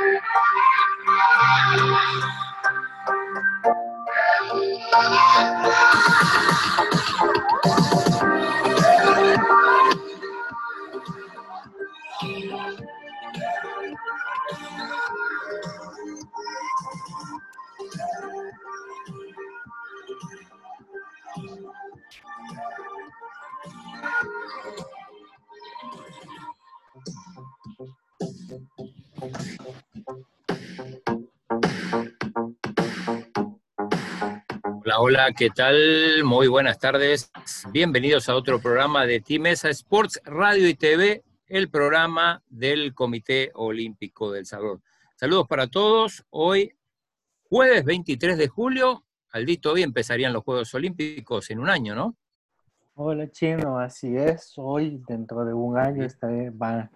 Hola, hola, ¿qué tal? Muy buenas tardes. Bienvenidos a otro programa de Timesa Sports Radio y TV, el programa del Comité Olímpico del Salvador. Saludos para todos. Hoy, jueves 23 de julio, Aldito, hoy empezarían los Juegos Olímpicos en un año, ¿no? Hola, Chino, así es. Hoy, dentro de un año, van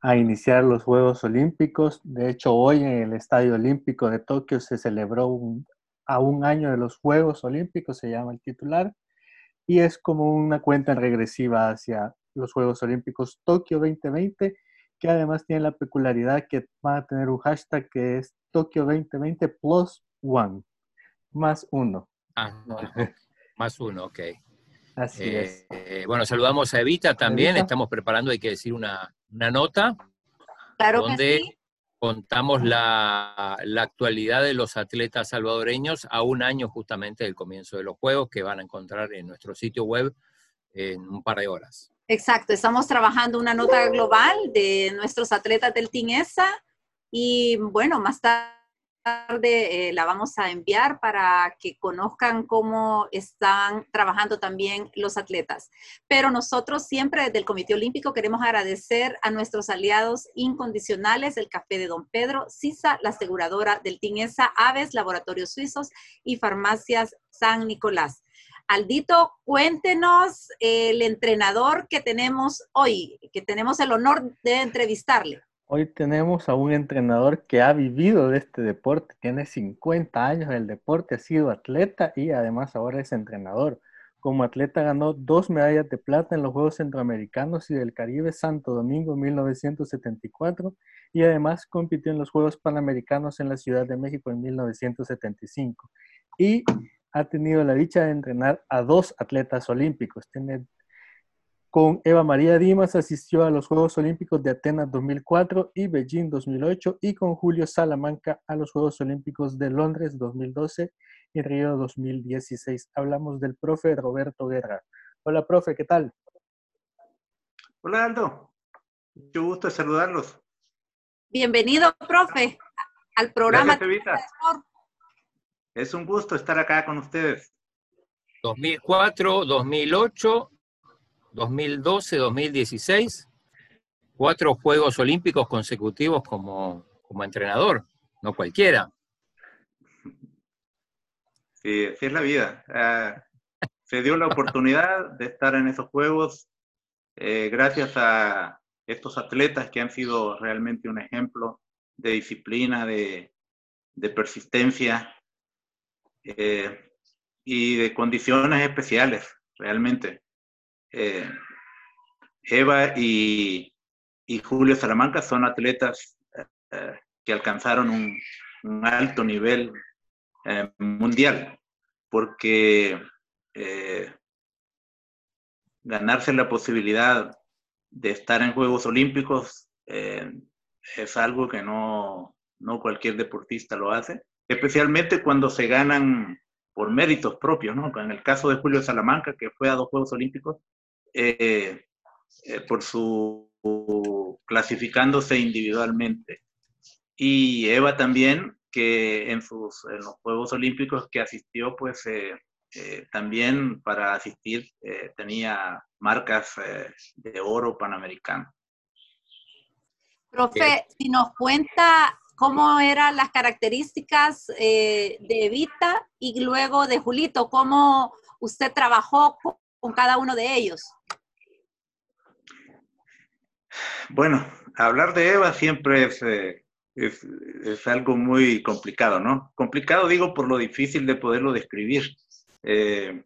a iniciar los Juegos Olímpicos. De hecho, hoy en el Estadio Olímpico de Tokio se celebró un a un año de los Juegos Olímpicos, se llama el titular, y es como una cuenta regresiva hacia los Juegos Olímpicos Tokio 2020, que además tiene la peculiaridad que va a tener un hashtag que es Tokio 2020 plus one, más uno. Ah, más uno, ok. Así eh, es. Eh, bueno, saludamos a Evita también, estamos preparando, hay que decir, una, una nota. Claro donde, que sí contamos la, actualidad de los atletas salvadoreños a un año justamente del comienzo de los Juegos que van a encontrar en nuestro sitio web en un par de horas. Exacto, estamos trabajando una nota global de nuestros atletas del TINESA y bueno, más tarde tarde eh, la vamos a enviar para que conozcan cómo están trabajando también los atletas. Pero nosotros siempre desde el Comité Olímpico queremos agradecer a nuestros aliados incondicionales, el Café de Don Pedro, CISA, la aseguradora del TINESA, Aves, Laboratorios Suizos y Farmacias San Nicolás. Aldito, cuéntenos el entrenador que tenemos hoy, que tenemos el honor de entrevistarle. Hoy tenemos a un entrenador que ha vivido de este deporte, tiene 50 años en el deporte, ha sido atleta y además ahora es entrenador. Como atleta ganó dos medallas de plata en los Juegos Centroamericanos y del Caribe Santo Domingo 1974 y además compitió en los Juegos Panamericanos en la Ciudad de México en 1975. Y ha tenido la dicha de entrenar a dos atletas olímpicos. Tiene con Eva María Dimas asistió a los Juegos Olímpicos de Atenas 2004 y Beijing 2008 y con Julio Salamanca a los Juegos Olímpicos de Londres 2012 y Río 2016. Hablamos del profe Roberto Guerra. Hola, profe, ¿qué tal? Hola, Aldo. Mucho gusto saludarlos. Bienvenido, profe, al programa. es un gusto estar acá con ustedes. 2004, 2008 2012, 2016, cuatro Juegos Olímpicos consecutivos como, como entrenador, no cualquiera. Sí, así es la vida. Ah, se dio la oportunidad de estar en esos Juegos eh, gracias a estos atletas que han sido realmente un ejemplo de disciplina, de, persistencia eh, y de condiciones especiales, realmente. Eh, Eva y, Julio Salamanca son atletas eh, que alcanzaron un, alto nivel eh, mundial, porque ganarse la posibilidad de estar en Juegos Olímpicos es algo que no, no cualquier deportista lo hace, especialmente cuando se ganan por méritos propios, ¿no? En el caso de Julio Salamanca, que fue a dos Juegos Olímpicos, eh, eh, por su clasificándose individualmente. Y Eva también, que en, sus, en los Juegos Olímpicos que asistió, pues eh, también para asistir tenía marcas de oro panamericano. Profe, si nos cuenta cómo eran las características de Evita y luego de Julito, cómo usted trabajó con cada uno de ellos. Bueno, hablar de Eva siempre eh, es, es, algo muy complicado, ¿no? Complicado digo por lo difícil de poderlo describir. Eh,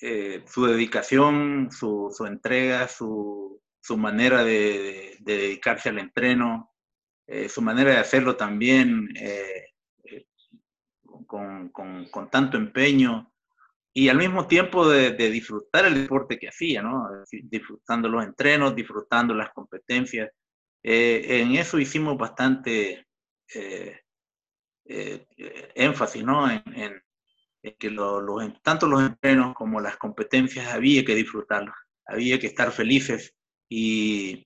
eh, su dedicación, su, su entrega, su, su manera de, de, dedicarse al entreno, su manera de hacerlo también con, con, tanto empeño y al mismo tiempo de, disfrutar el deporte que hacía, ¿no? disfrutando los entrenos, disfrutando las competencias. en eso hicimos bastante énfasis, ¿no? En, que los, tanto los entrenos como las competencias había que disfrutarlos, había que estar felices y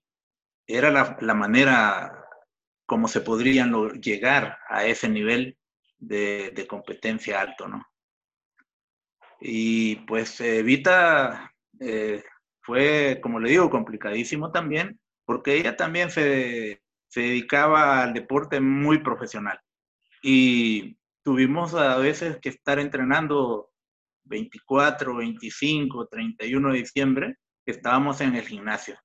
era la, manera como se podrían llegar a ese nivel de, competencia alto, ¿no? Y pues Evita eh, fue, como le digo, complicadísimo también, porque ella también se, se dedicaba al deporte muy profesional. Y tuvimos a veces que estar entrenando 24, 25, 31 de diciembre, que estábamos en el gimnasio,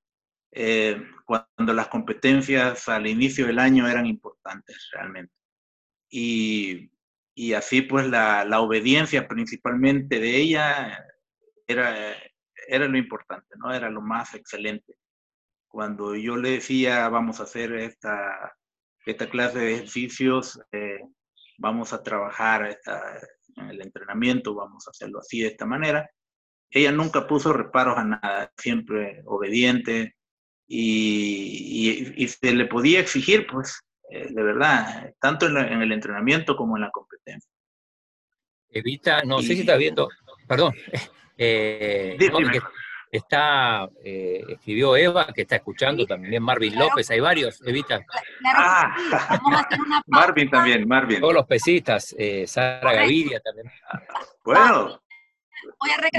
eh, cuando las competencias al inicio del año eran importantes realmente. Y, y así pues la, la, obediencia principalmente de ella era, era lo importante, ¿no? Era lo más excelente. Cuando yo le decía, vamos a hacer esta, esta clase de ejercicios, eh, vamos a trabajar el entrenamiento, vamos a hacerlo así de esta manera. Ella nunca puso reparos a nada, siempre obediente y, se le podía exigir, pues, eh, de verdad, tanto en, el entrenamiento como en la competencia. Evita, no sé si está viendo, perdón, eh, Está, eh, escribió Eva, que está escuchando también Marvin López, hay varios, Evita. ah, Marvin también, Marvin. Todos los pesistas, eh, Sara Gaviria también. Bueno,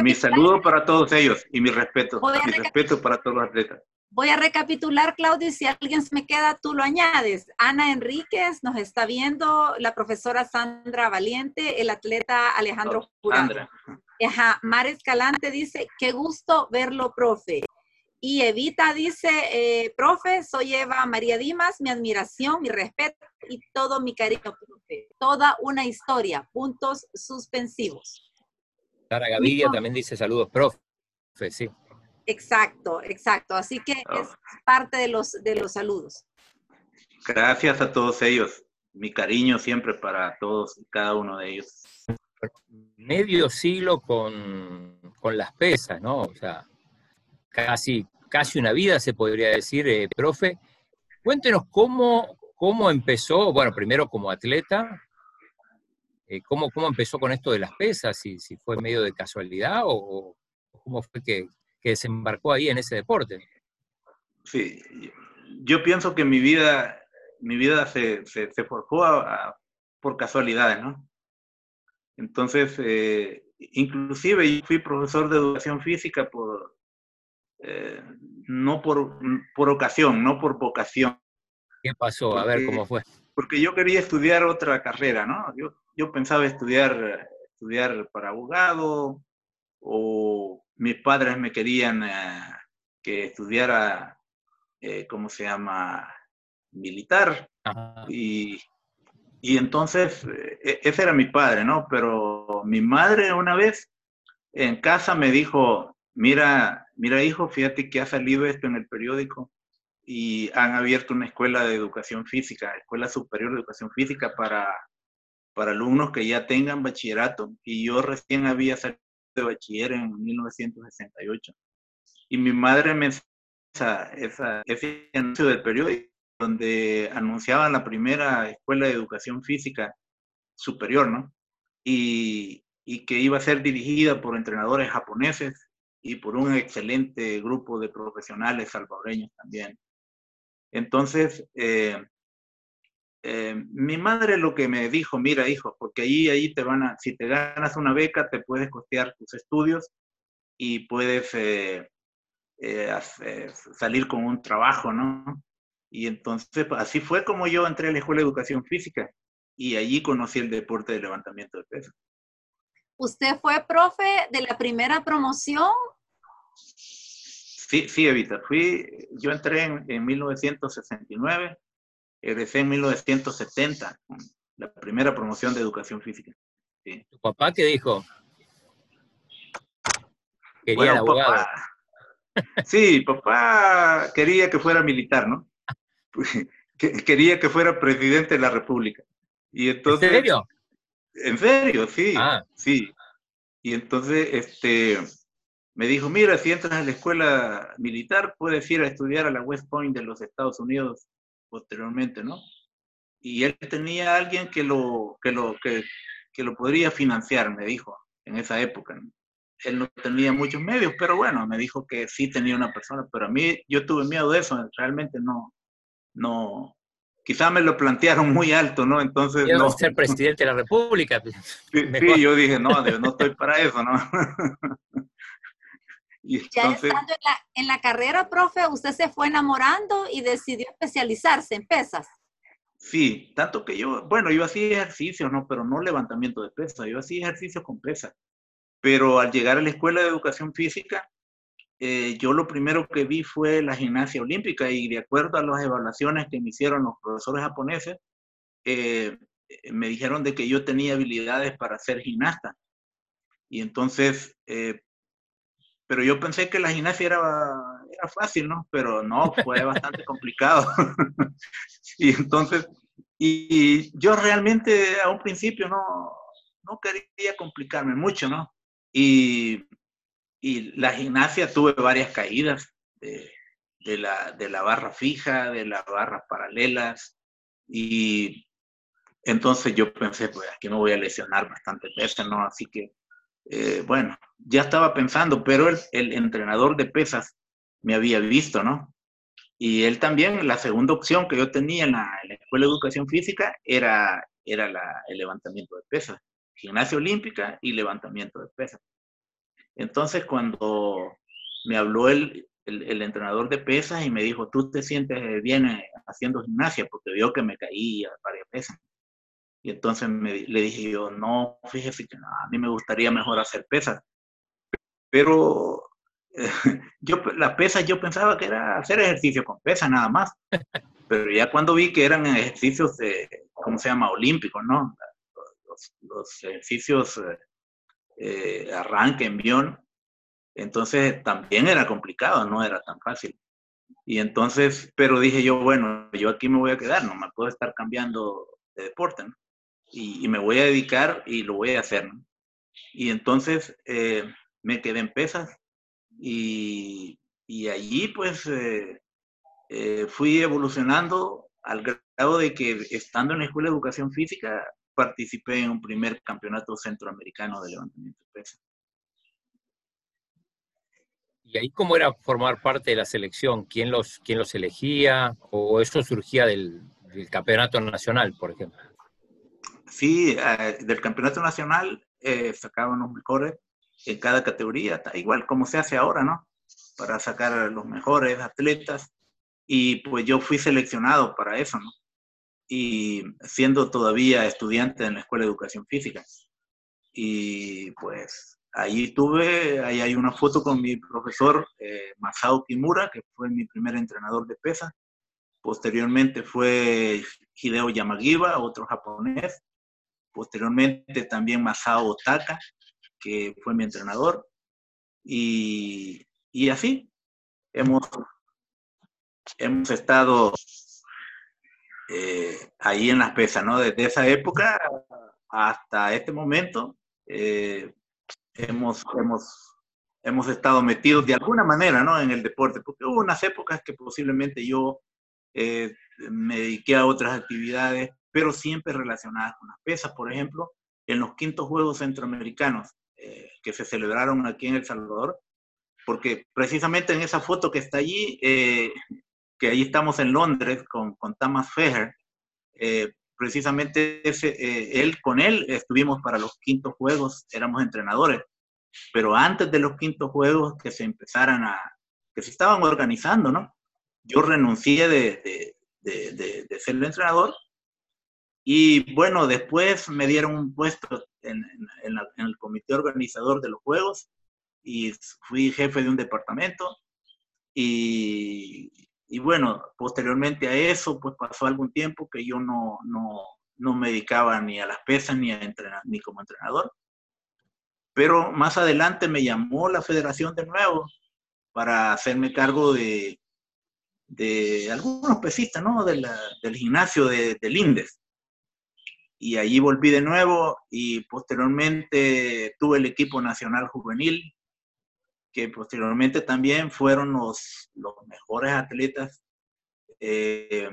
mi saludo para todos ellos y mi respeto, mi respeto para todos los atletas. Voy a recapitular, Claudia, si alguien se me queda, tú lo añades. Ana Enríquez nos está viendo, la profesora Sandra Valiente, el atleta Alejandro Jurado. Ajá, Mar Escalante dice, qué gusto verlo, profe. Y Evita dice, eh, profe, soy Eva María Dimas, mi admiración, mi respeto y todo mi cariño, profe. Toda una historia, puntos suspensivos. Sara Gaviria también dice saludos, profe, sí. Exacto, exacto. Así que es parte de los, de los saludos. Gracias a todos ellos. Mi cariño siempre para todos y cada uno de ellos medio siglo con, las pesas, ¿no? O sea, casi, casi una vida se podría decir, eh, profe. Cuéntenos cómo, cómo empezó, bueno, primero como atleta, cómo, cómo empezó con esto de las pesas, si, si fue medio de casualidad o, cómo fue que, desembarcó ahí en ese deporte. Sí, yo pienso que mi vida, mi vida se, forjó por casualidades, ¿no? Entonces, eh, inclusive yo fui profesor de educación física por, eh, no por, por ocasión, no por vocación. ¿Qué pasó? A ver cómo fue. Porque yo quería estudiar otra carrera, ¿no? Yo, yo pensaba estudiar, estudiar para abogado o mis padres me querían eh, que estudiara, ¿cómo se llama? Militar. Y y entonces, e, ese era mi padre, ¿no? Pero mi madre una vez en casa me dijo, mira, mira hijo, fíjate que ha salido esto en el periódico y han abierto una escuela de educación física, escuela superior de educación física para, para alumnos que ya tengan bachillerato. Y yo recién había salido de bachiller en 1968. Y mi madre me esa, esa, ese anuncio del periódico donde anunciaban la primera escuela de educación física superior, ¿no? Y, y, que iba a ser dirigida por entrenadores japoneses y por un excelente grupo de profesionales salvadoreños también. Entonces, eh, eh, mi madre lo que me dijo, mira hijo, porque ahí, ahí te van a, si te ganas una beca, te puedes costear tus estudios y puedes eh, salir con un trabajo, ¿no? Y entonces, pues, así fue como yo entré a la Escuela de Educación Física y allí conocí el deporte de levantamiento de peso. ¿Usted fue profe de la primera promoción? Sí, sí, Evita. Fui, yo entré en, 1969, egresé en 1970, la primera promoción de educación física. ¿Tu papá qué dijo? Quería abogado. sí, papá quería que fuera militar, ¿no? quería que fuera presidente de la República. Y entonces, ¿En serio? En serio, sí, Ah. sí. Y entonces, este, me dijo, mira, si entras a la escuela militar, puedes ir a estudiar a la West Point de los Estados Unidos posteriormente, ¿no? Y él tenía a alguien que lo, que lo, que, que lo podría financiar, me dijo, en esa época. ¿no? Él no tenía muchos medios, pero bueno, me dijo que sí tenía una persona, pero a mí yo tuve miedo de eso, realmente no, no, quizá me lo plantearon muy alto, ¿no? Entonces, Quiero no. ser presidente de la República. Sí, sí, yo dije, no, Dios, no estoy para eso, ¿no? y Ya entonces, estando en la, en la carrera, profe, usted se fue enamorando y decidió especializarse en pesas. sí, tanto que yo, bueno, yo hacía ejercicio, ¿no? Pero no levantamiento de pesas, yo hacía ejercicio con pesas. Pero al llegar a la escuela de educación física, eh, yo lo primero que vi fue la gimnasia olímpica y de acuerdo a las evaluaciones que me hicieron los profesores japoneses, eh, me dijeron de que yo tenía habilidades para ser gimnasta. Y entonces, eh, pero yo pensé que la gimnasia era, era fácil, ¿no? Pero no, fue bastante complicado. y entonces, y yo realmente a un principio no, no quería complicarme mucho, ¿no? Y, y la gimnasia tuve varias caídas de, de, la, de la barra fija, de las barras paralelas, y entonces yo pensé, pues aquí me voy a lesionar bastante pesas, ¿no? Así que, eh, bueno, ya estaba pensando, pero el, entrenador de pesas me había visto, ¿no? Y él también, la segunda opción que yo tenía en la, Escuela de Educación Física era, era el levantamiento de pesas, gimnasia olímpica y levantamiento de pesas. Entonces, cuando me habló el, entrenador de pesas y me dijo, tú te sientes bien eh, haciendo gimnasia, porque vio que me caía varias veces. Y entonces me, le dije yo, no, fíjese que a mí me gustaría mejor hacer pesas. Pero eh, yo, las pesas yo pensaba que era hacer ejercicio con pesas nada más. Pero ya cuando vi que eran ejercicios de, ¿cómo se llama? Olímpicos, ¿no? Los, los ejercicios eh, arranque, envión, entonces también era complicado, no era tan fácil. Y entonces, pero dije yo, bueno, yo aquí me voy a quedar, no me puedo estar cambiando de deporte, ¿no? Y, me voy a dedicar y lo voy a hacer. Y entonces eh, me quedé en pesas y, y allí pues eh, eh, fui evolucionando al grado de que estando en la Escuela de Educación Física participé en un primer campeonato centroamericano de levantamiento de pesas. ¿Y ahí cómo era formar parte de la selección? ¿Quién los, quién los elegía? ¿O eso surgía del campeonato nacional, por ejemplo? Sí, eh, del campeonato nacional eh, sacaban los mejores en cada categoría, igual como se hace ahora, ¿no? Para sacar a los mejores atletas. Y pues yo fui seleccionado para eso, ¿no? Y siendo todavía estudiante en la Escuela de Educación Física. Y pues ahí tuve, ahí hay una foto con mi profesor eh, Masao Kimura, que fue mi primer entrenador de pesas. Posteriormente fue Hideo Yamagiba, otro japonés. Posteriormente también Masao Otaka, que fue mi entrenador. Y, y así hemos, hemos estado eh, ahí en las pesas, ¿no? Desde esa época hasta este momento eh, hemos, hemos, hemos estado metidos de alguna manera, ¿no? En el deporte, porque hubo unas épocas que posiblemente yo eh, me dediqué a otras actividades, pero siempre relacionadas con las pesas. Por ejemplo, en los quintos Juegos Centroamericanos eh, que se celebraron aquí en El Salvador, porque precisamente en esa foto que está allí, eh, que ahí estamos en Londres con, con Thomas Feher, eh, precisamente ese, él, con él estuvimos para los quintos Juegos, éramos entrenadores, pero antes de los quintos Juegos que se empezaran a, que se estaban organizando, ¿no? Yo renuncié de, de, de, de ser el entrenador y bueno, después me dieron un puesto en, el comité organizador de los Juegos y fui jefe de un departamento. Y, y, bueno, posteriormente a eso, pues pasó algún tiempo que yo no, no, no me dedicaba ni a las pesas ni, a entrenar, ni como entrenador. Pero más adelante me llamó la federación de nuevo para hacerme cargo de, de algunos pesistas, ¿no? del gimnasio de, del INDES. Y allí volví de nuevo y posteriormente tuve el equipo nacional juvenil, que posteriormente también fueron los, los mejores atletas eh,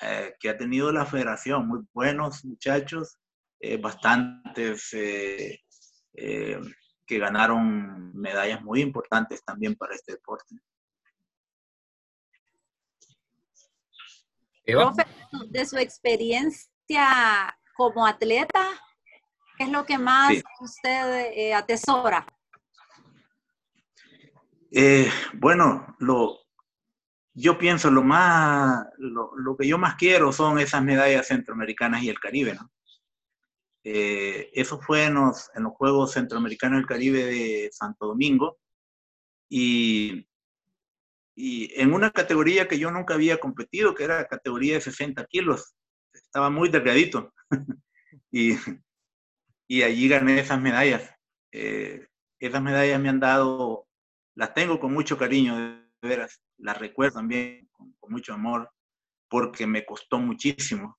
eh, que ha tenido la federación. Muy buenos muchachos, eh, bastantes que ganaron medallas muy importantes también para este deporte. de su experiencia como atleta, ¿qué es lo que más usted eh, atesora? Eh, bueno, lo, yo pienso lo más, lo, que yo más quiero son esas medallas centroamericanas y el Caribe, ¿no? Eh, eso fue en los, en los Juegos Centroamericanos del Caribe de Santo Domingo y y en una categoría que yo nunca había competido, que era la categoría de 60 kilos. Estaba muy delgadito. y, y allí gané esas medallas. Eh, esas medallas me han dado, las tengo con mucho cariño, de veras. Las recuerdo también con, mucho amor, porque me costó muchísimo.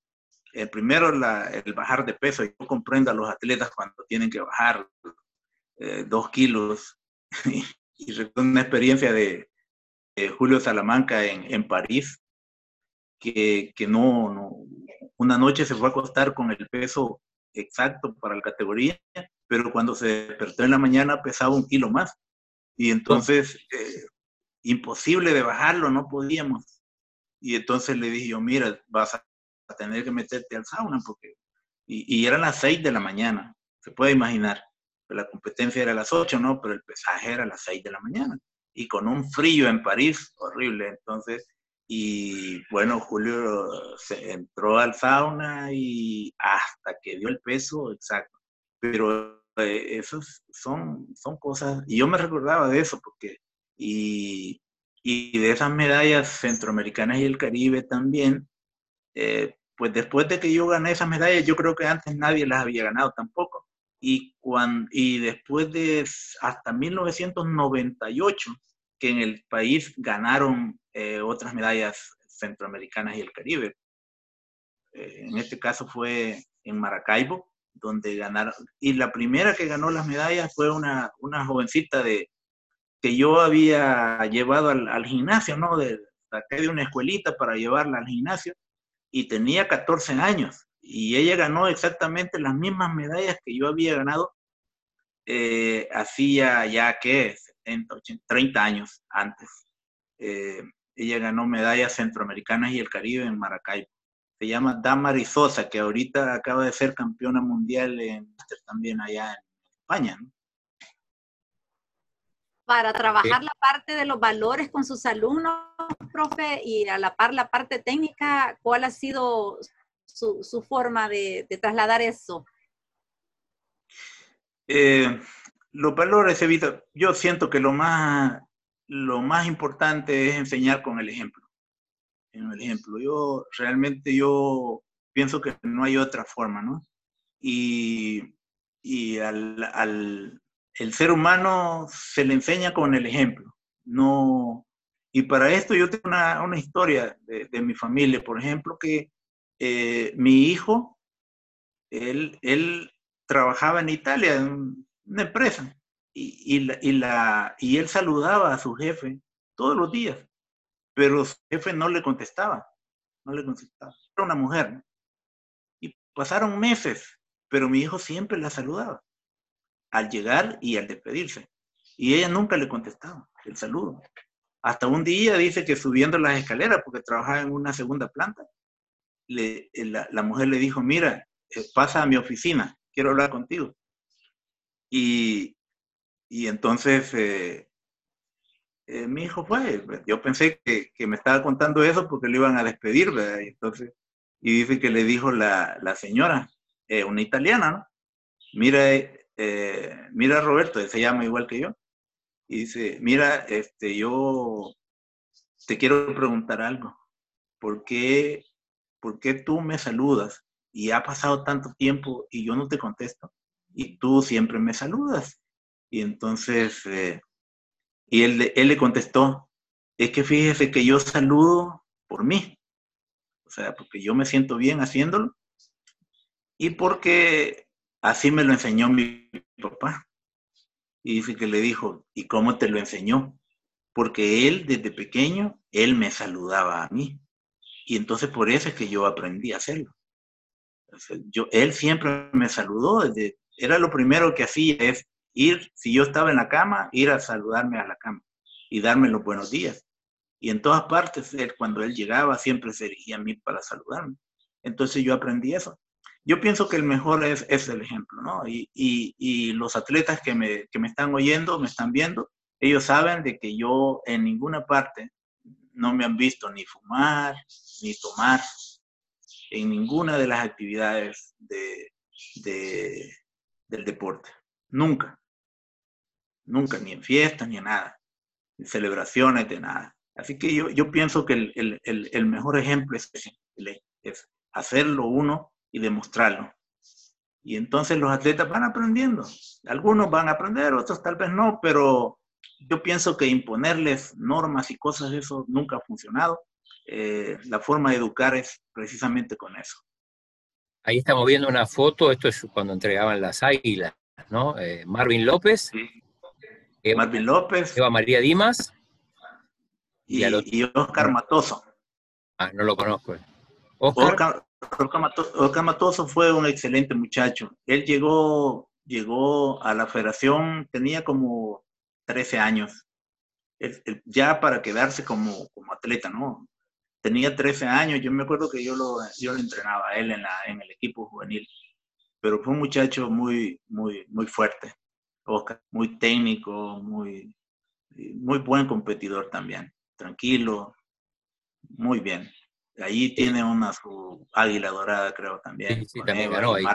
El primero, el bajar de peso. Yo comprendo a los atletas cuando tienen que bajar eh, dos kilos. y recuerdo una experiencia de, Julio Salamanca en, París, que, no, una noche se fue a acostar con el peso exacto para la categoría, pero cuando se despertó en la mañana pesaba un kilo más. Y entonces, eh, imposible de bajarlo, no podíamos. Y entonces le dije yo, mira, vas a tener que meterte al sauna, porque... Y, eran las seis de la mañana, se puede imaginar. La competencia era a las ocho, ¿no? Pero el pesaje era a las seis de la mañana y con un frío en París horrible. Entonces, y bueno, Julio se entró al sauna y hasta que dio el peso exacto. Pero eh, esos son, son cosas, y yo me recordaba de eso, porque, y, y de esas medallas centroamericanas y el Caribe también, eh, pues después de que yo gané esas medallas, yo creo que antes nadie las había ganado tampoco y, cuando, y después de hasta 1998 que en el país ganaron eh, otras medallas centroamericanas y el Caribe. Eh, en este caso fue en Maracaibo, donde ganaron, y la primera que ganó las medallas fue una, una jovencita de, que yo había llevado al, gimnasio, ¿no? De, saqué de una escuelita para llevarla al gimnasio, y tenía 14 años y ella ganó exactamente las mismas medallas que yo había ganado eh, hacía ya que 70, 80, 30 años antes. Eh, ella ganó medallas centroamericanas y el Caribe en Maracaibo. Se llama Damari Sosa, que ahorita acaba de ser campeona mundial en, también allá en España. Para trabajar la parte de los valores con sus alumnos, profe, y a la par la parte técnica, ¿cuál ha sido su, forma de, trasladar eso? Eh, los valores, Evita, yo siento que lo más, lo más importante es enseñar con el ejemplo. En el ejemplo, yo realmente yo pienso que no hay otra forma, ¿no? Y, al, el ser humano se le enseña con el ejemplo. No, y para esto yo tengo una, historia de, de, mi familia, por ejemplo, que eh, mi hijo, él, él, trabajaba en Italia, una empresa, y, y, la, y él saludaba a su jefe todos los días, pero su jefe no le contestaba, no le contestaba. Era una mujer. Y pasaron meses, pero mi hijo siempre la saludaba, al llegar y al despedirse. Y ella nunca le contestaba el saludo. Hasta un día dice que subiendo las escaleras, porque trabajaba en una segunda planta, eh, la, mujer le dijo, mira, eh, pasa a mi oficina, quiero hablar contigo. Y, entonces eh, mi hijo fue, yo pensé que, me estaba contando eso porque le iban a despedir, ¿verdad? Y entonces, y dice que le dijo la, señora, una italiana, ¿no? Mira, mira Roberto, se llama igual que yo, y dice, mira, este, yo te quiero preguntar algo. ¿Por qué ¿por qué tú me saludas? Y ha pasado tanto tiempo y yo no te contesto. Y tú siempre me saludas. Y entonces, eh, y él, él le contestó, es que fíjese que yo saludo por mí. O sea, porque yo me siento bien haciéndolo y porque así me lo enseñó mi papá. Y dice que le dijo, ¿y cómo te lo enseñó? Porque él desde pequeño, él me saludaba a mí. Y entonces por eso es que yo aprendí a hacerlo. Yo, él siempre me saludó, desde, era lo primero que hacía, es ir, si yo estaba en la cama, ir a saludarme a la cama y darme los buenos días. Y en todas partes, él, cuando él llegaba, siempre se dirigía a mí para saludarme. Entonces yo aprendí eso. Yo pienso que el mejor es, es el ejemplo, ¿no? Y, y, y los atletas que me, que me están oyendo, me están viendo, ellos saben de que yo en ninguna parte no me han visto ni fumar, ni tomar, en ninguna de las actividades de, de, del deporte. Nunca. Nunca, ni en fiestas, ni en nada. Ni celebraciones, de nada. Así que yo, yo pienso que el, el, el, mejor ejemplo es, es hacerlo uno y demostrarlo. Y entonces los atletas van aprendiendo. Algunos van a aprender, otros tal vez no, pero yo pienso que imponerles normas y cosas, eso nunca ha funcionado. Eh, la forma de educar es precisamente con eso. Ahí estamos viendo una foto, esto es cuando entregaban las águilas, ¿no? Eh, Marvin López. Sí. Marvin López. Eva María Dimas. Y, y, Oscar Matoso. Ah, no lo conozco. Oscar, Oscar, Matoso, fue un excelente muchacho. Él llegó, llegó a la federación, tenía como 13 años, ya para quedarse como, como atleta, ¿no? Tenía 13 años, yo me acuerdo que yo lo, yo lo entrenaba a él en, la, en el equipo juvenil, pero fue un muchacho muy, muy, muy fuerte, Oscar, muy técnico, muy, muy buen competidor también, tranquilo, muy bien. Ahí tiene una su águila dorada, creo, también. Sí, también ganó ahí.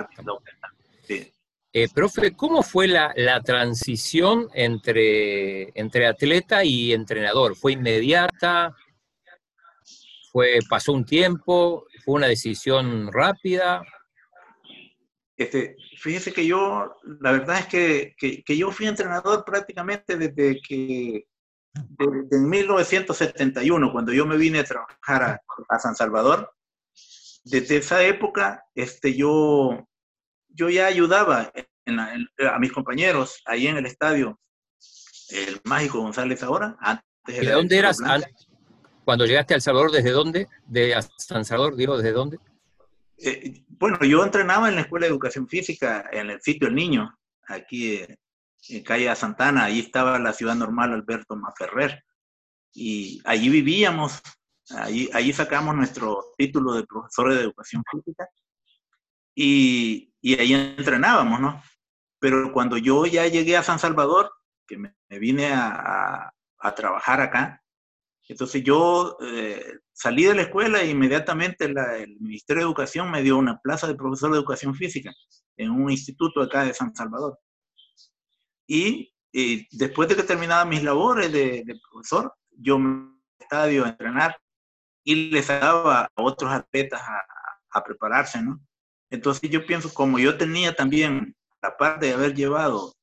Eh, profe, ¿cómo fue la, la, transición entre, entre atleta y entrenador? ¿Fue inmediata? ¿Fue, ¿Pasó un tiempo? ¿Fue una decisión rápida? Este, fíjese que yo, la verdad es que, que, que yo fui entrenador prácticamente desde que desde 1971, cuando yo me vine a trabajar a, San Salvador, desde esa época este, yo, yo ya ayudaba a mis compañeros ahí en el estadio, el Mágico González ahora. Antes de, dónde eras cuando llegaste a El Salvador? ¿Desde dónde? ¿De San Salvador? Digo, ¿desde dónde? Eh, bueno, yo entrenaba en la Escuela de Educación Física, en el sitio El Niño, aquí en calle Santana, ahí estaba la ciudad normal Alberto Maferrer. Y allí vivíamos, allí, allí sacamos nuestro título de profesor de educación física y, y ahí entrenábamos, ¿no? Pero cuando yo ya llegué a San Salvador, que me, vine a, a, trabajar acá, entonces yo eh, salí de la escuela e inmediatamente la, el Ministerio de Educación me dio una plaza de profesor de educación física en un instituto acá de San Salvador. Y, después de que terminaba mis labores de, profesor, yo me estadio a entrenar y les daba a otros atletas a, prepararse, ¿no? Entonces yo pienso, como yo tenía también, la parte de haber llevado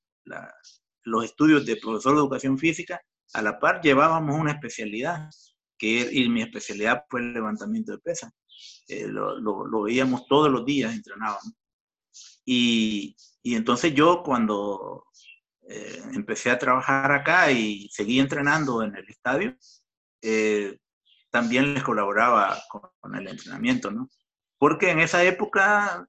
los estudios de profesor de educación física, a la par llevábamos una especialidad, que, y mi especialidad fue el levantamiento de pesas. Eh, lo, lo, veíamos todos los días, entrenábamos. Y, y entonces yo cuando eh, empecé a trabajar acá y seguí entrenando en el estadio, eh, también les colaboraba con, el entrenamiento, ¿no? Porque en esa época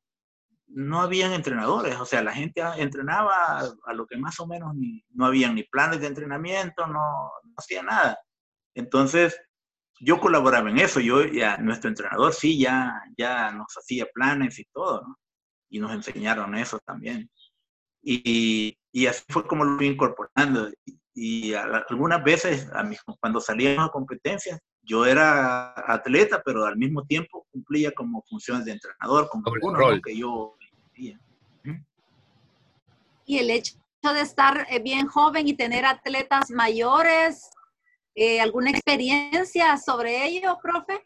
no habían entrenadores, o sea, la gente entrenaba a, lo que más o menos ni, no habían ni planes de entrenamiento, no, no hacía nada. Entonces, yo colaboraba en eso, yo ya, nuestro entrenador sí, ya, ya nos hacía planes y todo, ¿no? Y nos enseñaron eso también. Y, y así fue como lo fui incorporando. Y, algunas veces, a cuando salíamos a competencias, yo era atleta, pero al mismo tiempo cumplía como funciones de entrenador, como uno que yo Y el hecho de estar eh, bien joven y tener atletas mayores, eh, ¿alguna experiencia sobre ello, profe?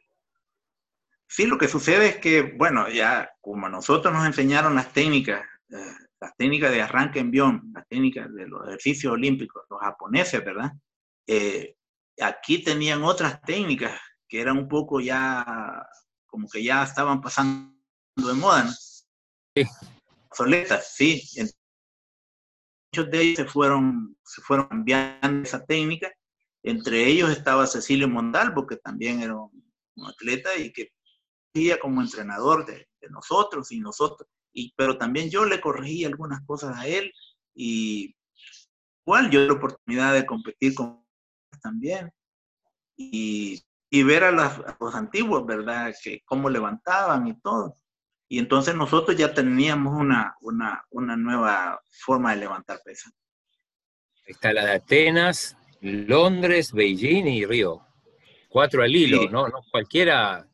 Sí, lo que sucede es que, bueno, ya como nosotros nos enseñaron las técnicas, eh, las técnicas de arranque en envión, las técnicas de los ejercicios olímpicos, los japoneses, ¿verdad? Eh, aquí tenían otras técnicas que eran un poco ya, como que ya estaban pasando de moda, ¿no? Sí. Soletas, sí. Muchos de ellos se fueron, se fueron cambiando esa técnica. Entre ellos estaba Cecilio Mondalvo, que también era un, atleta y que como entrenador de, nosotros y nosotros. Y, pero también yo le corregí algunas cosas a él y igual yo la oportunidad de competir con también y, y ver a, los antiguos, ¿verdad? Que cómo levantaban y todo. Y entonces nosotros ya teníamos una, una, una nueva forma de levantar pesas. Está la de Atenas, Londres, Beijing y Río. Cuatro al hilo, ¿no? No cualquiera,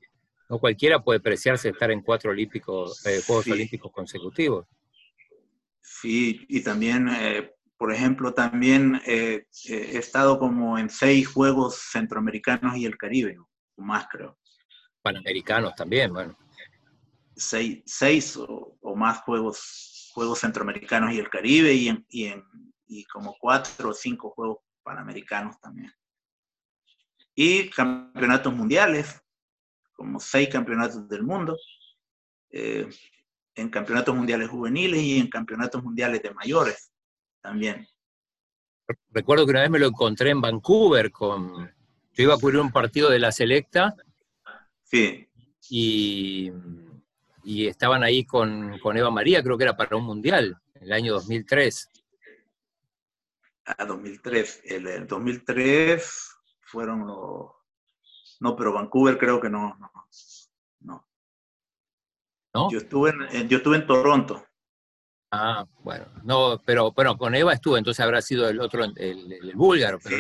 no cualquiera puede preciarse estar en cuatro olímpicos, eh, Juegos Olímpicos consecutivos. Sí, y también, eh, por ejemplo, también eh, he estado como en seis Juegos Centroamericanos y el Caribe, más creo. Panamericanos también, bueno seis, seis o, más juegos, juegos centroamericanos y el Caribe y, en, y, en, y como cuatro o cinco juegos panamericanos también. Y campeonatos mundiales, como seis campeonatos del mundo, eh, en campeonatos mundiales juveniles y en campeonatos mundiales de mayores también. Recuerdo que una vez me lo encontré en Vancouver con... Yo iba a cubrir un partido de la selecta. Sí. Y y estaban ahí con, Eva María, creo que era para un mundial, en el año 2003. Ah, 2003. El, el 2003 fueron los... No, pero Vancouver creo que no. No. no. Yo, estuve en, yo estuve en Toronto. Ah, bueno. No, pero bueno, con Eva estuve, entonces habrá sido el otro, el, búlgaro. sí,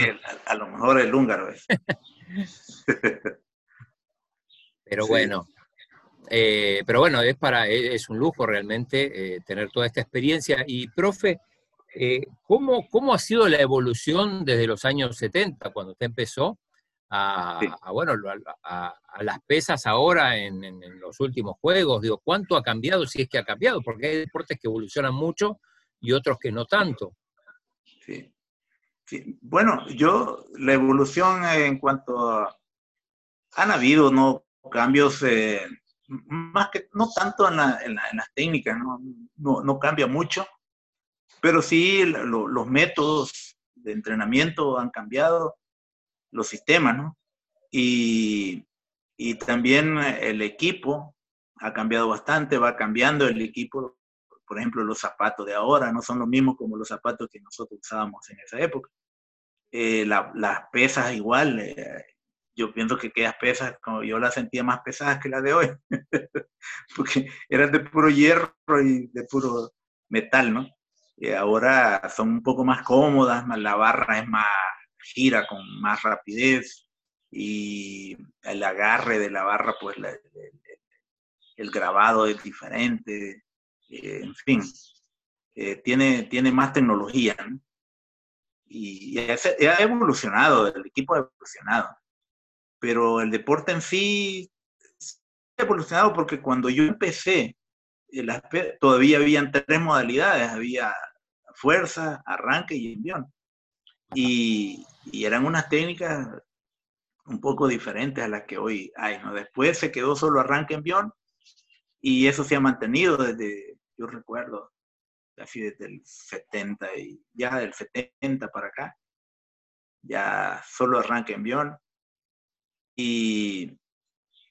a, lo mejor el húngaro es. pero bueno, eh, pero bueno, es, para, e, es un lujo realmente eh, tener toda esta experiencia. Y, profe, eh, ¿cómo, ¿cómo, ha sido la evolución desde los años 70, cuando usted empezó, a, bueno, a, las pesas ahora en, los últimos juegos? Digo, ¿cuánto ha cambiado, si es que ha cambiado? Porque hay deportes que evolucionan mucho y otros que no tanto. Sí. Bueno, yo, la evolución en cuanto a... Han habido, ¿no? Cambios más que, no tanto en, las técnicas, no, cambia mucho, pero sí los métodos de entrenamiento han cambiado, los sistemas, ¿no? Y, también el equipo ha cambiado bastante, va cambiando el equipo, por ejemplo, los zapatos de ahora no son los mismos como los zapatos que nosotros usábamos en esa época. Eh, las pesas igual, eh, yo pienso que aquellas pesas, como yo las sentía más pesadas que las de hoy, porque eran de puro hierro y de puro metal, ¿no? Ahora son un poco más cómodas, la barra es más gira con más rapidez y el agarre de la barra, pues el, grabado es diferente, eh, en fin, eh, tiene, tiene más tecnología, ¿no? Y, y ha evolucionado, el equipo ha evolucionado pero el deporte en sí ha evolucionado porque cuando yo empecé, todavía habían tres modalidades, había fuerza, arranque y envión. Y, eran unas técnicas un poco diferentes a las que hoy hay, ¿no? Después se quedó solo arranque envión y eso se ha mantenido desde, yo recuerdo, así desde el 70 y ya del 70 para acá, ya solo arranque envión y,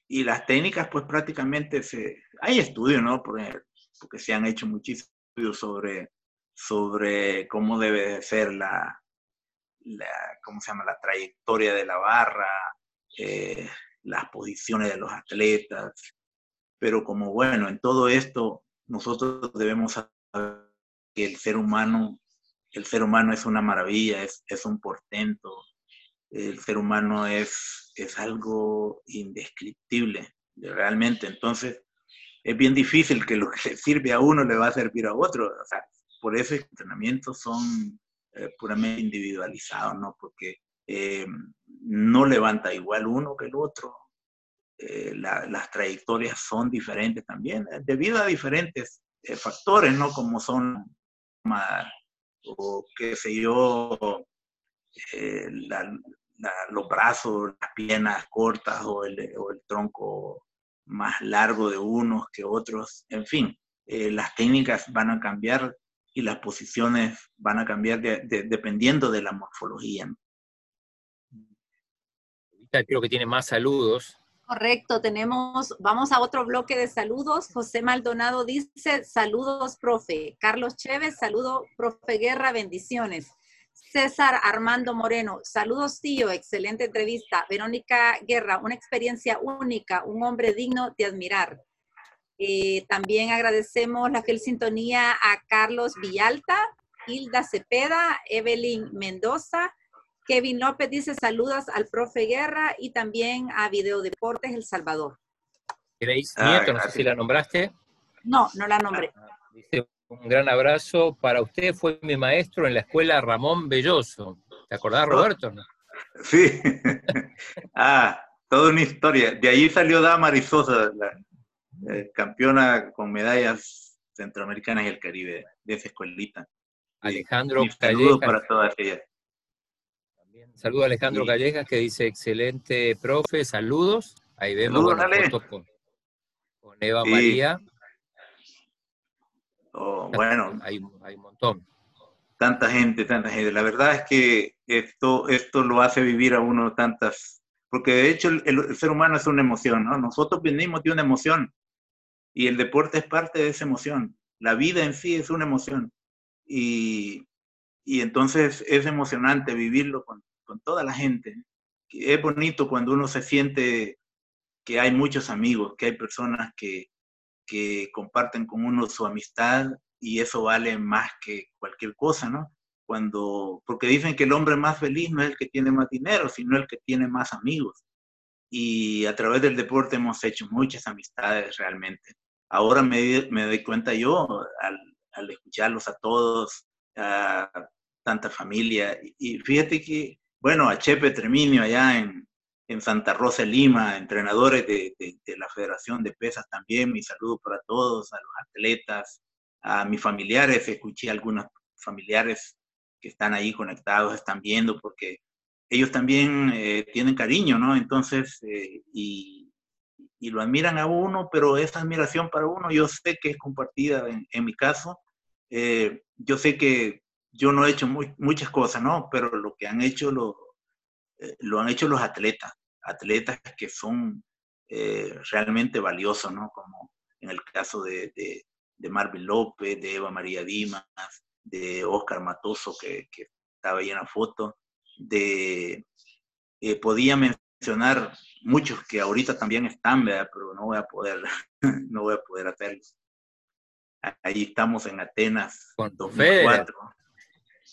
y las técnicas, pues prácticamente se, hay estudios, ¿no? porque se han hecho muchísimos estudios sobre, sobre cómo debe ser la, la, ¿cómo se llama? La trayectoria de la barra, eh, las posiciones de los atletas. Pero como bueno, en todo esto nosotros debemos saber que el ser humano, el ser humano es una maravilla, es, es un portento, el ser humano es, es algo indescriptible, realmente. Entonces, es bien difícil que lo que le sirve a uno le va a servir a otro. O sea, por eso los entrenamientos son eh, puramente individualizados, ¿no? Porque eh, no levanta igual uno que el otro. Eh, las trayectorias son diferentes también, debido a diferentes factores, ¿no? Como son, o qué sé yo, la, los brazos, las piernas cortas o el, o el, tronco más largo de unos que otros. En fin, eh, las técnicas van a cambiar y las posiciones van a cambiar dependiendo de la morfología. Creo que tiene más saludos. Correcto, tenemos, vamos a otro bloque de saludos. José Maldonado dice, saludos, profe. Carlos Chévez, saludo, profe Guerra, bendiciones. César Armando Moreno, saludos tío, excelente entrevista. Verónica Guerra, una experiencia única, un hombre digno de admirar. Eh, también agradecemos la fiel sintonía a Carlos Villalta, Hilda Cepeda, Evelyn Mendoza, Kevin López dice saludos al profe Guerra y también a Video Deportes El Salvador. Grace Nieto, no sé si la nombraste. No, no la nombré. Ah, dice un gran abrazo para usted, fue mi maestro en la escuela Ramón Belloso. ¿Te acordás, Roberto? Sí. ah, toda una historia. De ahí salió Dama Sosa, la eh, campeona con medallas centroamericanas y el Caribe, de esa escuelita. Alejandro Saludos para todas ellas. Saludos a Alejandro Callejas que dice, excelente profe, saludos. Ahí vemos fotos con, Eva María. Oh, bueno. Hay, hay, un montón. Tanta gente, tanta gente. La verdad es que esto, esto lo hace vivir a uno tantas, porque de hecho el, ser humano es una emoción, ¿no? Nosotros venimos de una emoción y el deporte es parte de esa emoción. La vida en sí es una emoción. Y, y entonces es emocionante vivirlo con, con toda la gente. Es bonito cuando uno se siente que hay muchos amigos, que hay personas que, que comparten con uno su amistad y eso vale más que cualquier cosa, ¿no? Cuando, porque dicen que el hombre más feliz no es el que tiene más dinero, sino el que tiene más amigos. Y a través del deporte hemos hecho muchas amistades realmente. Ahora me, me doy cuenta yo, al, escucharlos a todos, a tanta familia, y fíjate que bueno, a Chepe Treminio allá en, Santa Rosa, Lima, entrenadores de, la Federación de Pesas también, mi saludo para todos, a los atletas, a mis familiares, escuché a algunos familiares que están ahí conectados, están viendo, porque ellos también eh, tienen cariño, ¿no? Entonces, eh, y, lo admiran a uno, pero esa admiración para uno yo sé que es compartida en, mi caso. Eh, yo sé que yo no he hecho muchas cosas, ¿no? Pero lo que han hecho lo, eh, lo han hecho los atletas, atletas que son eh, realmente valiosos, ¿no? Como en el caso de, de, Marvin López, de Eva María Dimas, de Oscar Matoso, que, que estaba ahí en la foto, de, eh, podía mencionar muchos que ahorita también están, ¿verdad? pero no voy a poder, no voy a poder hacerlos. Ahí estamos en Atenas, con 2004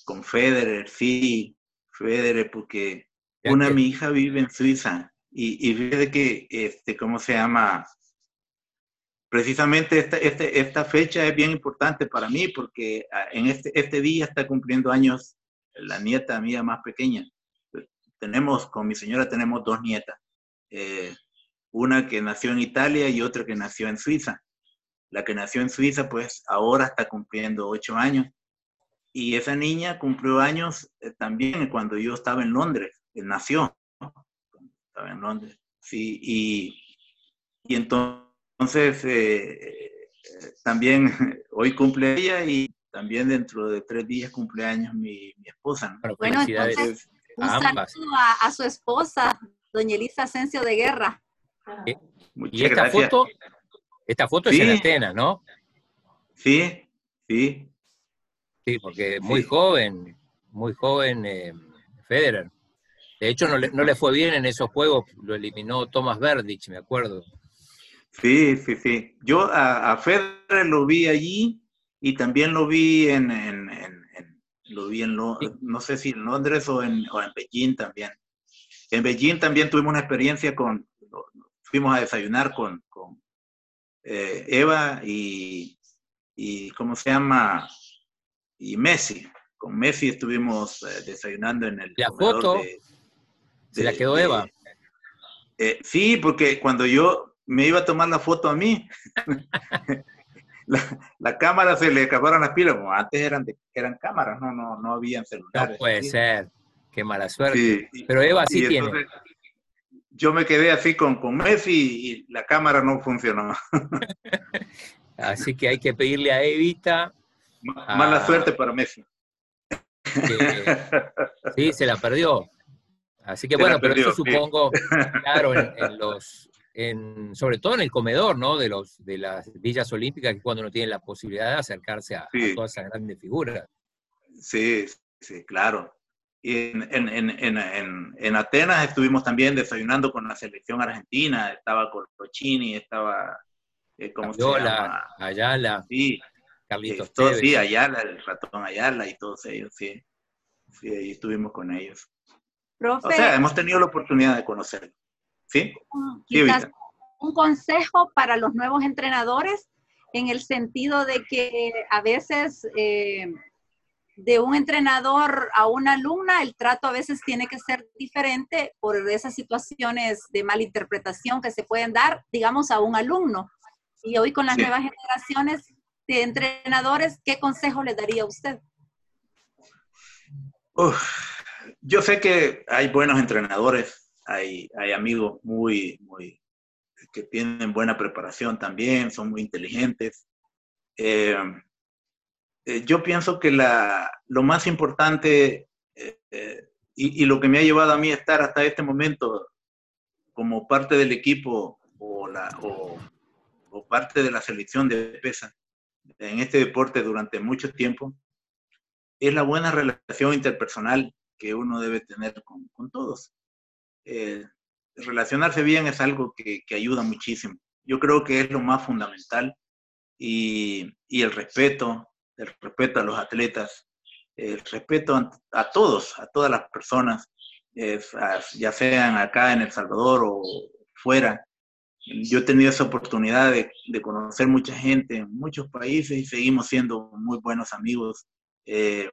con Federer, sí, Federer, porque una mi hija vive en Suiza y, y fíjate que, este, ¿cómo se llama? Precisamente esta, este, esta fecha es bien importante para mí porque ah, en este, este día está cumpliendo años la nieta mía más pequeña. Tenemos, con mi señora tenemos dos nietas. Eh, una que nació en Italia y otra que nació en Suiza. La que nació en Suiza, pues ahora está cumpliendo ocho años y esa niña cumplió años eh, también cuando yo estaba en Londres, él nació, estaba en Londres, sí, y, y entonces eh, también hoy cumple ella y también dentro de tres días cumpleaños mi, mi esposa. Bueno, entonces, un saludo a, su esposa, doña Elisa Asensio de Guerra. y esta foto, esta foto es en Atenas, ¿no? Sí, sí, Sí, porque muy joven, muy joven eh, Federer. De hecho, no le, fue bien en esos juegos, lo eliminó Thomas Verdich, me acuerdo. Sí, sí, sí. Yo a, Federer lo vi allí y también lo vi en, en, lo vi en, no sé si en Londres o en, o en Beijing también. En Beijing también tuvimos una experiencia con, fuimos a desayunar con, con eh, Eva y, y, ¿cómo se llama? y Messi. Con Messi estuvimos eh, desayunando en el... La foto se la quedó Eva. Eh, sí, porque cuando yo me iba a tomar la foto a mí, la, cámara se le acabaron las pilas, antes eran, eran cámaras, no, no, no habían celulares. No puede ser. Qué mala suerte. Pero Eva sí tiene. Yo me quedé así con, con Messi y la cámara no funcionó. así que hay que pedirle a Evita. Mala suerte para Messi. sí, se la perdió. Así que bueno, pero eso supongo, claro, en, los, en, sobre todo en el comedor, ¿no? De los de las villas olímpicas, que cuando uno tiene la posibilidad de acercarse a, todas esas grandes figuras. Sí, sí, claro. Y en, en, en, Atenas estuvimos también desayunando con la selección argentina, estaba Corrochini, estaba, eh, ¿cómo se llama? Ayala, sí, Carlitos eh, Sí, Ayala, el ratón Ayala y todos ellos, sí. Sí, ahí estuvimos con ellos o sea, hemos tenido la oportunidad de conocerlo. ¿Sí? un consejo para los nuevos entrenadores en el sentido de que a veces eh, de un entrenador a una alumna el trato a veces tiene que ser diferente por esas situaciones de malinterpretación que se pueden dar, digamos, a un alumno. Y hoy con las nuevas generaciones de entrenadores, ¿qué consejo le daría a usted? Uf, yo sé que hay buenos entrenadores, hay, hay amigos muy, muy, que tienen buena preparación también, son muy inteligentes. Eh, eh, yo pienso que la, lo más importante eh, y, y, lo que me ha llevado a mí a estar hasta este momento como parte del equipo o, la, o, o parte de la selección de pesa en este deporte durante mucho tiempo es la buena relación interpersonal que uno debe tener con, con todos. Eh, relacionarse bien es algo que, que, ayuda muchísimo. Yo creo que es lo más fundamental y, y el respeto, el respeto a los atletas, el respeto a, a todos, a todas las personas, ya sean acá en El Salvador o fuera. Yo he tenido esa oportunidad de, de conocer mucha gente en muchos países y seguimos siendo muy buenos amigos. Eh,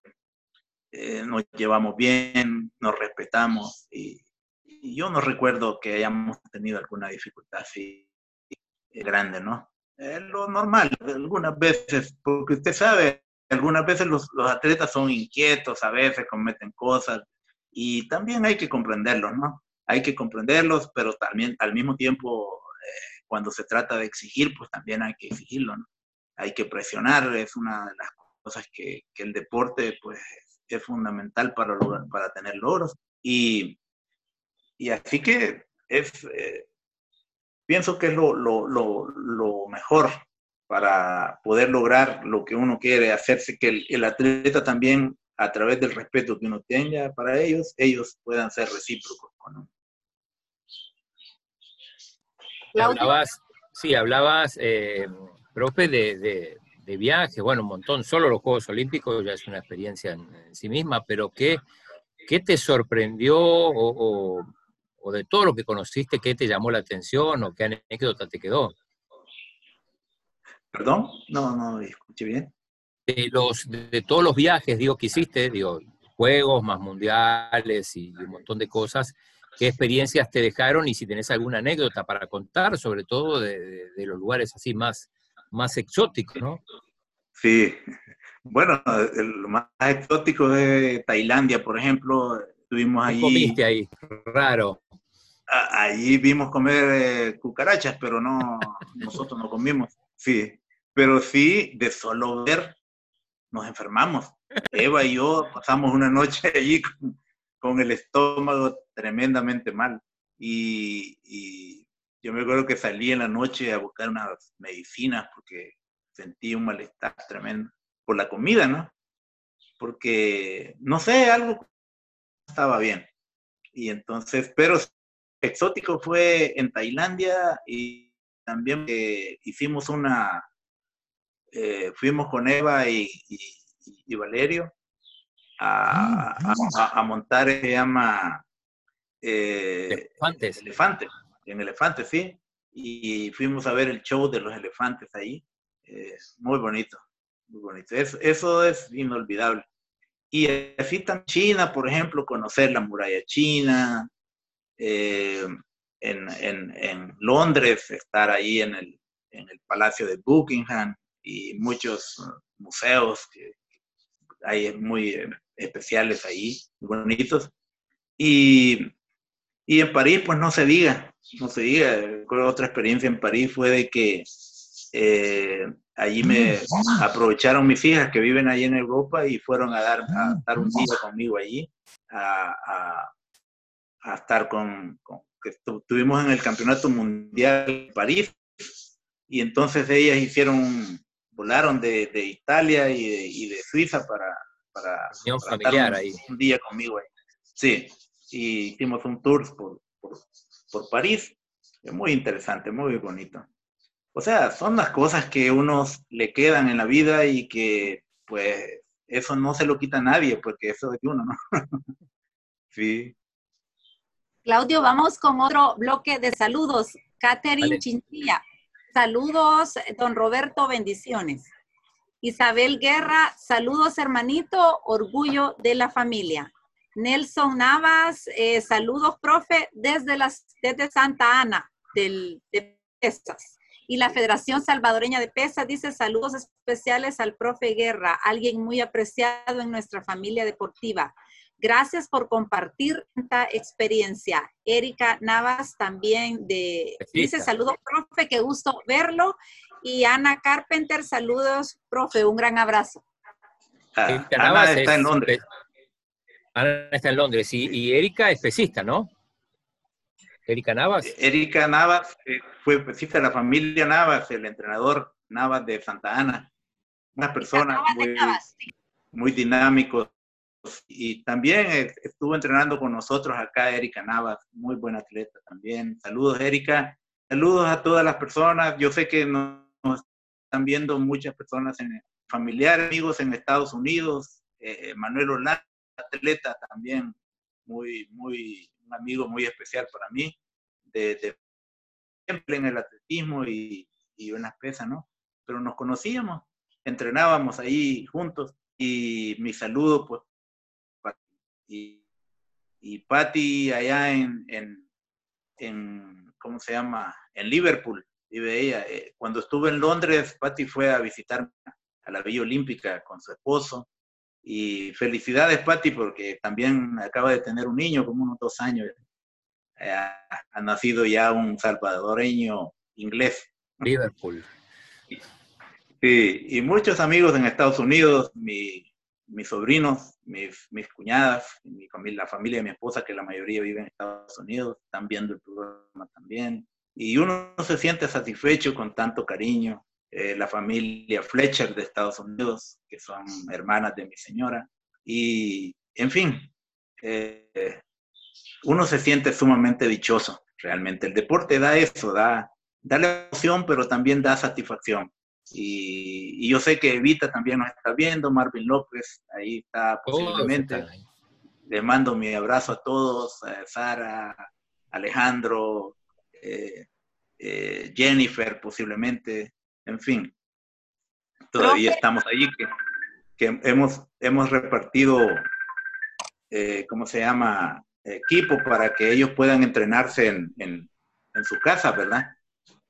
eh, nos llevamos bien, nos respetamos y, yo no recuerdo que hayamos tenido alguna dificultad así eh, grande, ¿no? Es lo normal, algunas veces, porque usted sabe, algunas veces los, los, atletas son inquietos, a veces cometen cosas y también hay que comprenderlos, ¿no? Hay que comprenderlos, pero también al mismo tiempo, eh, cuando se trata de exigir, pues también hay que exigirlo, ¿no? Hay que presionar, es una de las cosas que, que el deporte, pues, es fundamental para, lograr, para tener logros. Y, y así que es, eh, pienso que es lo, lo, lo, lo, mejor para poder lograr lo que uno quiere, hacerse que el, el, atleta también, a través del respeto que uno tenga para ellos, ellos puedan ser recíprocos con uno. Hablabas, sí, hablabas, eh, profe, de, de, de viajes, bueno, un montón, solo los Juegos Olímpicos ya es una experiencia en, sí misma, pero ¿qué, qué te sorprendió o, o, de todo lo que conociste, qué te llamó la atención o qué anécdota te quedó? Perdón, no, no escuché bien. De, los, de, todos los viajes, digo, que hiciste, digo, juegos más mundiales y un montón de cosas, ¿qué experiencias te dejaron y si tenés alguna anécdota para contar, sobre todo de, de los lugares así más, más exótico, ¿no? Sí, bueno, lo más exótico es Tailandia, por ejemplo. Estuvimos allí. comiste ahí? Raro. Allí vimos comer eh, cucarachas, pero no, nosotros no comimos. Sí, pero sí, de solo ver, nos enfermamos. Eva y yo pasamos una noche allí con, con el estómago tremendamente mal. Y, y, yo me acuerdo que salí en la noche a buscar unas medicinas porque sentí un malestar tremendo por la comida, ¿no? Porque, no sé, algo estaba bien. Y entonces, pero exótico fue en Tailandia y también eh, hicimos una, eh, fuimos con Eva y, y, y Valerio a, a, a, montar, se llama... Eh, elefantes. Elefantes en Elefantes, sí, y fuimos a ver el show de los elefantes ahí. muy bonito, muy bonito. Eso, es inolvidable. Y así China, por ejemplo, conocer la muralla china, eh, en, en, en, Londres, estar ahí en el, en el Palacio de Buckingham y muchos museos que hay muy especiales ahí, bonitos. Y, y en París, pues no se diga, no se diga. Otra experiencia en París fue de que eh, allí me aprovecharon mis hijas que viven allí en Europa y fueron a dar, a dar un día conmigo allí, a, a, a estar con, con, que estuvimos en el Campeonato Mundial en París y entonces ellas hicieron, volaron de, de Italia y de, y de, Suiza para, para, para familiar un, ahí. un día conmigo ahí. Sí, y hicimos un tour por, por, París. Es muy interesante, muy bonito. O sea, son las cosas que unos le quedan en la vida y que, pues, eso no se lo quita a nadie, porque eso es de uno, ¿no? sí. Claudio, vamos con otro bloque de saludos. Catherine Vale. Chinchilla. Saludos, don Roberto, bendiciones. Isabel Guerra, saludos hermanito, orgullo de la familia. Nelson Navas, eh, saludos profe desde, las, desde Santa Ana del, de Pesas. Y la Federación Salvadoreña de Pesas dice saludos especiales al profe Guerra, alguien muy apreciado en nuestra familia deportiva. Gracias por compartir esta experiencia. Erika Navas también de, dice saludos, profe, qué gusto verlo. Y Ana Carpenter, saludos, profe, un gran abrazo. Ah, Ana está en Londres. Ana está en Londres y, y Erika es pesista, ¿no? Erika Navas. Erika Navas eh, fue pesista de la familia Navas, el entrenador Navas de Santa Ana. Una persona muy, muy dinámico, y también estuvo entrenando con nosotros acá Erika Navas, muy buena atleta también. Saludos Erika, saludos a todas las personas. Yo sé que nos están viendo muchas personas, en, familiares, amigos en Estados Unidos. Eh, Manuel Orlando, atleta también, muy, muy, un amigo muy especial para mí, de, siempre en el atletismo y, y en las ¿no? Pero nos conocíamos, entrenábamos ahí juntos y mi saludo pues y, y allá en, en, en, ¿cómo se llama? En Liverpool, vive. Eh, cuando estuve en Londres, Patty fue a visitar a la Villa Olímpica con su esposo. Y felicidades, Patty, porque también acaba de tener un niño, como unos dos años. Eh, ha nacido ya un salvadoreño inglés. Liverpool. Sí, y muchos amigos en Estados Unidos, mi, mis sobrinos, mis, mis cuñadas, mi familia, la familia de mi esposa, que la mayoría vive en Estados Unidos, están viendo el programa también. Y uno se siente satisfecho con tanto cariño. Eh, la familia Fletcher de Estados Unidos, que son hermanas de mi señora. Y, en fin, eh, uno se siente sumamente dichoso, realmente. El deporte da eso, da, da la emoción, pero también da satisfacción. Y, y, yo sé que Evita también nos está viendo, Marvin López, ahí está posiblemente. Oh, Les mando mi abrazo a todos, a Sara, Alejandro, eh, eh, Jennifer posiblemente, en fin. Todavía estamos ahí, que, que hemos, hemos repartido, eh, ¿cómo se llama? Equipo para que ellos puedan entrenarse en, en, en su casa, ¿verdad?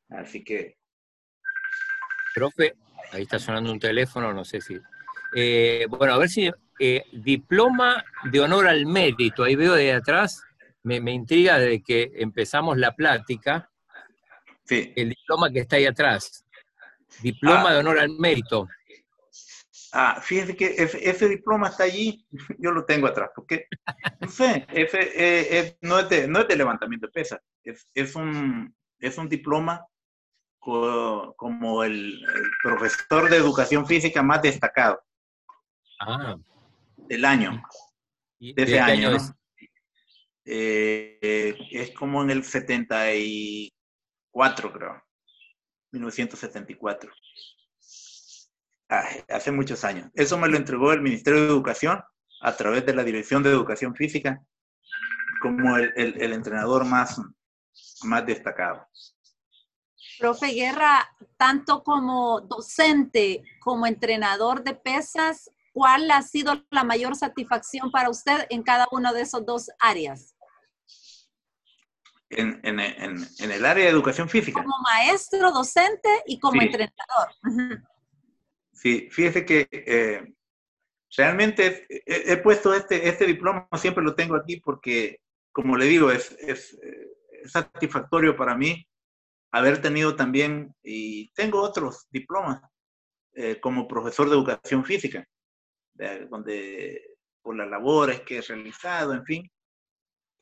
Así que Profe, ahí está sonando un teléfono, no sé si. Eh, bueno, a ver si. Eh, diploma de honor al mérito, ahí veo de atrás, me, me intriga desde que empezamos la plática, sí. el diploma que está ahí atrás. Diploma ah. de honor al mérito. Ah, fíjese que ese, ese, diploma está allí, yo lo tengo atrás, porque, no sé, ese, eh, es, no, es de, no es de levantamiento de pesas, es, es, un, es un diploma como el, el, profesor de educación física más destacado ah. del año, ¿Y de ese año. año ¿no? es? Eh, es como en el 74, creo, 1974. Ah, hace muchos años. Eso me lo entregó el Ministerio de Educación a través de la Dirección de Educación Física como el, entrenador más, más destacado. Profe Guerra, tanto como docente como entrenador de pesas, ¿cuál ha sido la mayor satisfacción para usted en cada una de esas dos áreas? En, en, en, en el área de educación física. Como maestro, docente y como Sí. entrenador. Sí, fíjese que eh, realmente he, puesto este, este diploma, siempre lo tengo aquí porque, como le digo, es, es, satisfactorio para mí haber tenido también, y tengo otros diplomas eh, como profesor de educación física, donde por las labores que he realizado, en fin.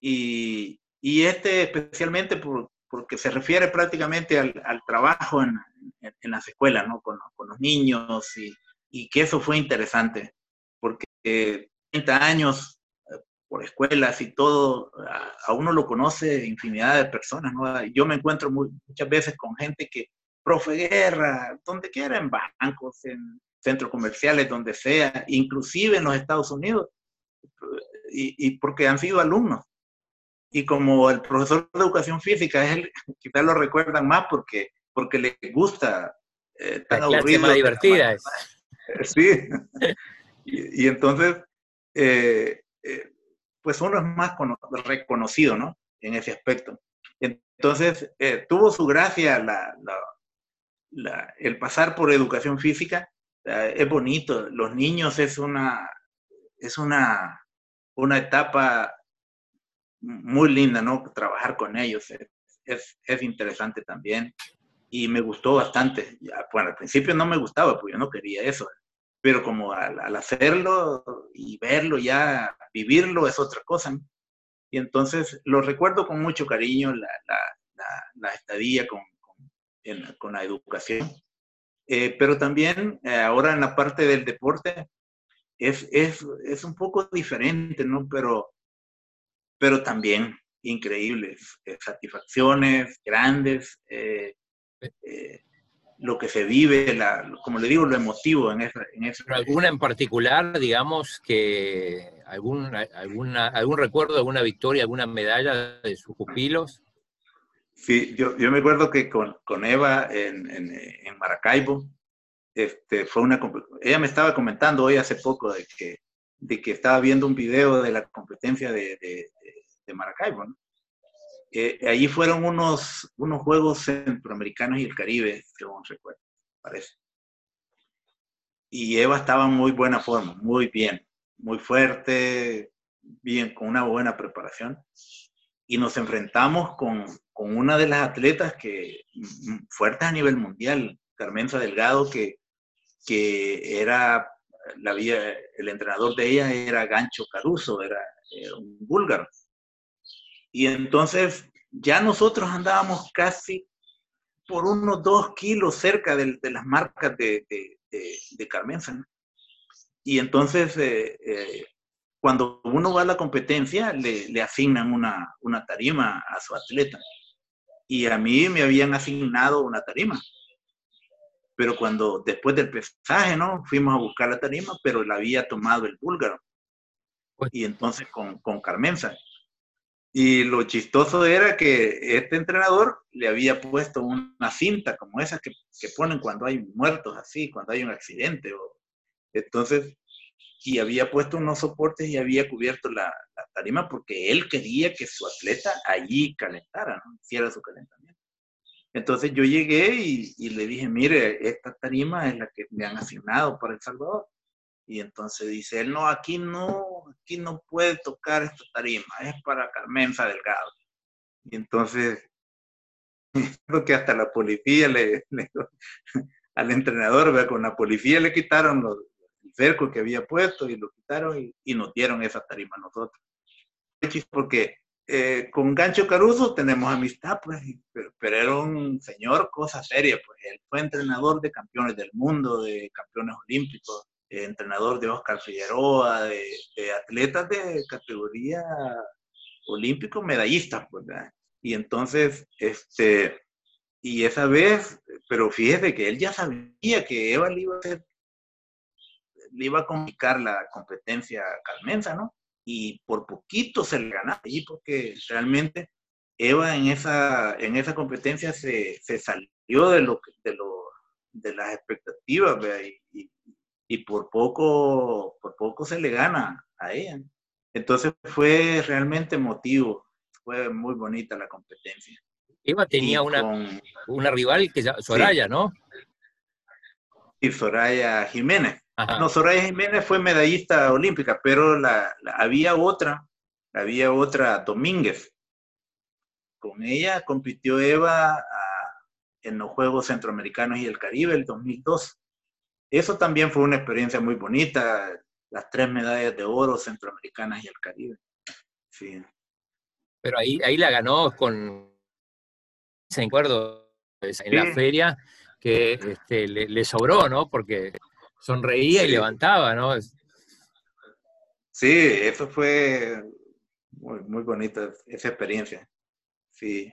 Y, y este especialmente por, porque se refiere prácticamente al, al trabajo en, en, las escuelas, ¿no? Con, con los niños y, y, que eso fue interesante, porque 30 años eh, por escuelas y todo, a, uno lo conoce infinidad de personas, ¿no? Yo me encuentro muchas veces con gente que, profe guerra, donde quiera, en bancos, en centros comerciales, donde sea, inclusive en los Estados Unidos, y, y porque han sido alumnos y como el profesor de educación física es el, quizás lo recuerdan más porque, porque le gusta eh, tan la aburrido. más divertida es. Sí. y, entonces, eh, eh, pues uno es más reconocido, ¿no? En ese aspecto. Entonces, eh, tuvo su gracia la, la, el pasar por educación física. es bonito. Los niños es una, es una, una etapa muy linda, ¿no? Trabajar con ellos es, es, interesante también y me gustó bastante. Bueno, al principio no me gustaba, pues yo no quería eso, pero como al, hacerlo y verlo ya, vivirlo es otra cosa. Y entonces lo recuerdo con mucho cariño, la, la, la, estadía con, con, con, la educación. Eh, pero también eh, ahora en la parte del deporte es, es, es un poco diferente, ¿no? Pero pero también increíbles, eh, satisfacciones grandes, eh, eh, lo que se vive, la, como le digo, lo emotivo en esa... En ¿Alguna en particular, digamos, que algún, alguna, algún recuerdo, alguna victoria, alguna medalla de sus pupilos? Sí, yo, yo me acuerdo que con, con Eva en, en, en, Maracaibo, este, fue una, ella me estaba comentando hoy hace poco de que, de que estaba viendo un video de la competencia de, de Maracaibo. ¿no? Eh, allí fueron unos, unos Juegos Centroamericanos y el Caribe, según recuerdo, parece. Y Eva estaba muy buena forma, muy bien, muy fuerte, bien, con una buena preparación. Y nos enfrentamos con, con una de las atletas que mm, fuertes a nivel mundial, Carmenza Delgado, que, que era, la el entrenador de ella era Gancho Caruso, era, era un búlgaro. Y entonces ya nosotros andábamos casi por unos dos kilos cerca de, las marcas de, de, de, Carmenza. Y entonces, eh, eh, cuando uno va a la competencia, le, le asignan una, una, tarima a su atleta. Y a mí me habían asignado una tarima. Pero cuando, después del pesaje, ¿no? Fuimos a buscar la tarima, pero la había tomado el búlgaro. Pues y entonces con, con Carmenza. Y lo chistoso era que este entrenador le había puesto una cinta como esa que, que ponen cuando hay muertos así, cuando hay un accidente. O, entonces, y había puesto unos soportes y había cubierto la, la tarima porque él quería que su atleta allí calentara, ¿no? hiciera su calentamiento. Entonces yo llegué y, y, le dije, mire, esta tarima es la que me han asignado para El Salvador. Y entonces dice él, no, aquí no, aquí no puede tocar esta tarima, es para Carmenza Delgado. Y entonces, creo que hasta la policía le, al entrenador, con la policía le quitaron los, el cerco que había puesto y lo quitaron y, y nos dieron esa tarima a nosotros. Porque eh, con Gancho Caruso tenemos amistad, pues, pero, pero, era un señor cosa seria, pues él fue entrenador de campeones del mundo, de campeones olímpicos, entrenador de Oscar Figueroa, de, atletas de categoría olímpico, medallistas, pues, Y entonces, este, y esa vez, pero fíjese que él ya sabía que Eva le iba a hacer, le iba a complicar la competencia Carmenza, ¿no? Y por poquito se le ganaba allí porque realmente Eva en esa, en esa competencia se, se salió de lo, de lo de las expectativas, y, y por poco, por poco se le gana a ella. Entonces fue realmente emotivo, fue muy bonita la competencia. Eva tenía una, una rival que Soraya, ¿no? Soraya Jiménez. No, Soraya Jiménez fue medallista olímpica, pero la, había otra, había otra Domínguez. Con ella compitió Eva en los Juegos Centroamericanos y el Caribe el 2002. Eso también fue una experiencia muy bonita, las tres medallas de oro centroamericanas y el Caribe. Sí. Pero ahí, ahí la ganó con, se acuerdo, en la feria, que este, le, sobró, ¿no? Porque sonreía y levantaba, ¿no? Sí, eso fue muy, muy bonita esa experiencia. Sí.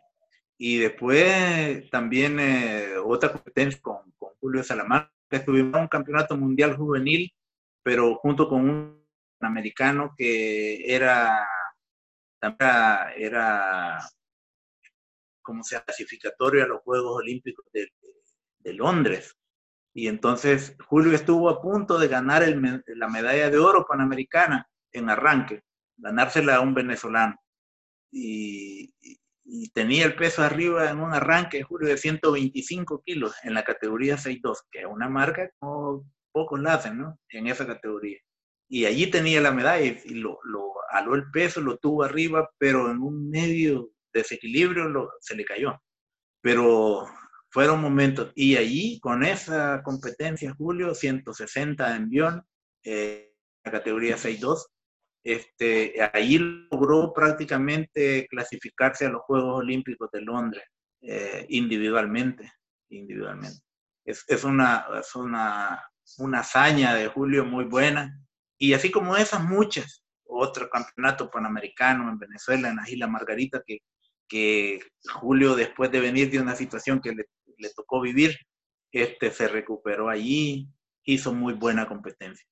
Y después también eh, otra competencia con, con Julio Salamanca, estuvimos en un campeonato mundial juvenil, pero junto con un americano que era, era como sea clasificatorio a los Juegos Olímpicos de, de Londres. Y entonces Julio estuvo a punto de ganar la medalla de oro panamericana en arranque, ganársela a un venezolano. Y, tenía el peso arriba en un arranque, Julio, de 125 kilos en la categoría 6-2, que es una marca como pocos la hacen, ¿no? En esa categoría. Y allí tenía la medalla y lo, lo aló el peso, lo tuvo arriba, pero en un medio desequilibrio lo, se le cayó. Pero fueron momentos. Y allí, con esa competencia, Julio, 160 en Bion, eh, la categoría 6-2, este, ahí logró prácticamente clasificarse a los Juegos Olímpicos de Londres eh, individualmente. individualmente. Es, una, es una, una hazaña de Julio muy buena. Y así como esas, muchas. Otro campeonato panamericano en Venezuela, en la Isla Margarita, que, que Julio, después de venir de una situación que le le tocó vivir, este se recuperó allí, hizo muy buena competencia.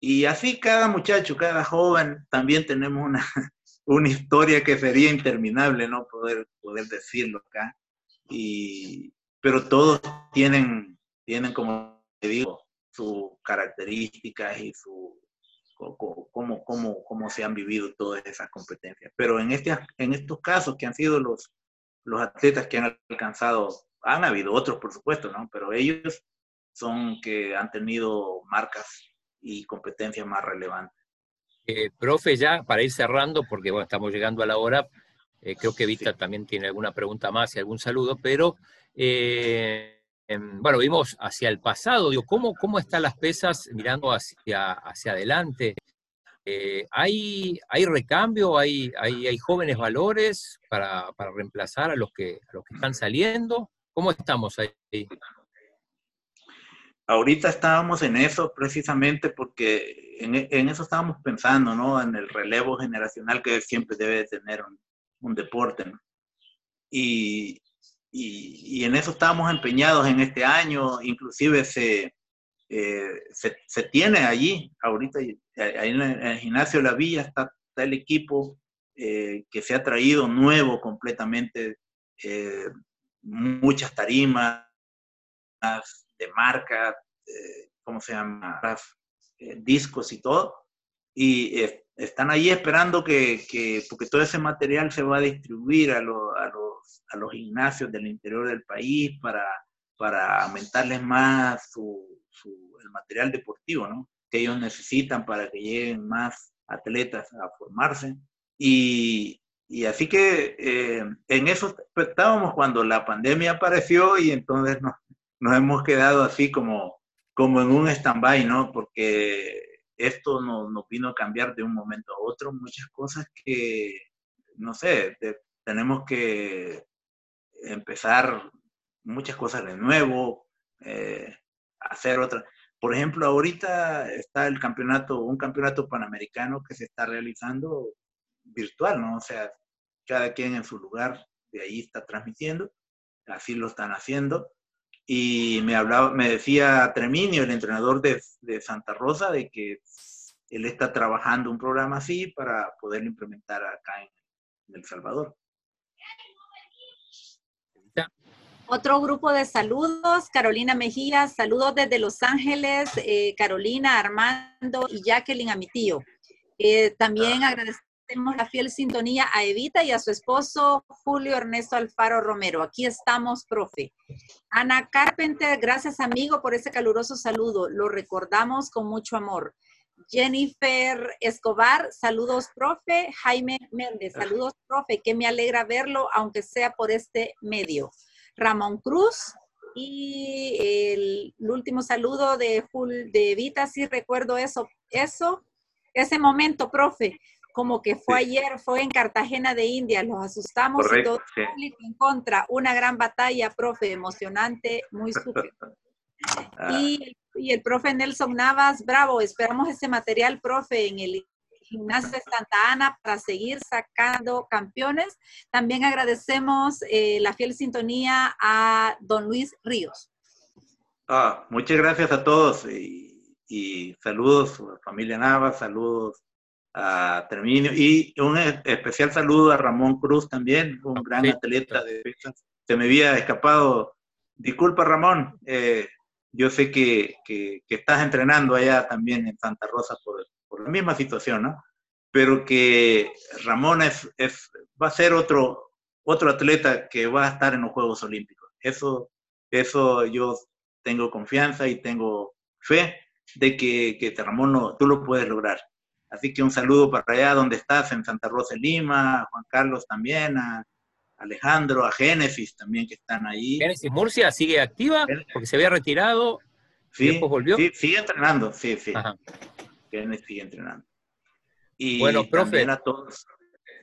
Y así cada muchacho, cada joven, también tenemos una, una historia que sería interminable, ¿no? Poder, poder decirlo acá. Y, pero todos tienen, tienen, como te digo, sus características y su, cómo, cómo, cómo se han vivido todas esas competencias. Pero en, este, en estos casos que han sido los, los atletas que han alcanzado han habido otros, por supuesto, ¿no? Pero ellos son que han tenido marcas y competencias más relevantes. Eh, profe, ya para ir cerrando, porque bueno, estamos llegando a la hora, eh, creo que Vista también tiene alguna pregunta más y algún saludo, pero eh, em, bueno, vimos hacia el pasado, digo, ¿cómo, cómo están las pesas mirando hacia, hacia adelante? ¿hay, ¿Hay recambio? ¿Hay, hay, hay jóvenes valores para, para, reemplazar a los, que, a los que están saliendo? ¿Cómo estamos ahí? Ahorita estábamos en eso precisamente porque en, eso estábamos pensando, ¿no? En el relevo generacional que siempre debe tener un, deporte. Y, y, en eso estábamos empeñados en este año, inclusive se, eh, se, tiene allí, ahorita ahí en el, gimnasio de la villa está, el equipo eh, que se ha traído nuevo completamente eh, muchas tarimas de marca, eh, ¿cómo se llama? Eh, discos y todo. Y están ahí esperando que, que, porque todo ese material se va a distribuir a, a, los, a los gimnasios del interior del país para, para aumentarles más su, su, el material deportivo, ¿no? Que ellos necesitan para que lleguen más atletas a formarse. Y, y así que eh, en eso estábamos cuando la pandemia apareció y entonces nos, nos hemos quedado así como, como en un stand-by, ¿no? Porque esto nos, nos, vino a cambiar de un momento a otro muchas cosas que, no sé, tenemos que empezar muchas cosas de nuevo, eh, hacer otras. Por ejemplo, ahorita está el campeonato, un campeonato panamericano que se está realizando virtual, ¿no? O sea, cada quien en su lugar de ahí está transmitiendo, así lo están haciendo. Y me hablaba, me decía Treminio, el entrenador de, de Santa Rosa, de que él está trabajando un programa así para poder implementar acá en, El Salvador. Otro grupo de saludos, Carolina Mejía, saludos desde Los Ángeles, eh, Carolina, Armando y Jacqueline a mi tío. Eh, también ah. agradecer agradecemos la fiel sintonía a Evita y a su esposo Julio Ernesto Alfaro Romero. Aquí estamos, profe. Ana Carpenter, gracias amigo por ese caluroso saludo. Lo recordamos con mucho amor. Jennifer Escobar, saludos, profe. Jaime Méndez, saludos, profe, que me alegra verlo, aunque sea por este medio. Ramón Cruz, y el, último saludo de, de Evita, sí recuerdo eso, eso, ese momento, profe, como que fue ayer, fue en Cartagena de India, los asustamos y todo público en contra, una gran batalla, profe, emocionante, muy súper. Ah. y, y, el profe Nelson Navas, bravo, esperamos ese material, profe, en el Gimnasia de Santa Ana para seguir sacando campeones. También agradecemos eh, la fiel sintonía a don Luis Ríos. Ah, muchas gracias a todos y, saludos familia Navas, saludos a Terminio y un especial saludo a Ramón Cruz también, un gran atleta de Se me había escapado. Disculpa Ramón, eh, yo sé que, que, estás entrenando allá también en Santa Rosa por, por la misma situación, ¿no? Pero que Ramón es, va a ser otro, otro atleta que va a estar en los Juegos Olímpicos. Eso, eso yo tengo confianza y tengo fe de que, que Ramón no, tú lo puedes lograr. Así que un saludo para allá donde estás, en Santa Rosa de Lima, a Juan Carlos también, a Alejandro, a Génesis también que están ahí. Génesis Murcia sigue activa porque se había retirado sí, y después volvió. Sí, sigue entrenando, sí, sí. Ajá que sigue entrenando. Y bueno, profe, a todos.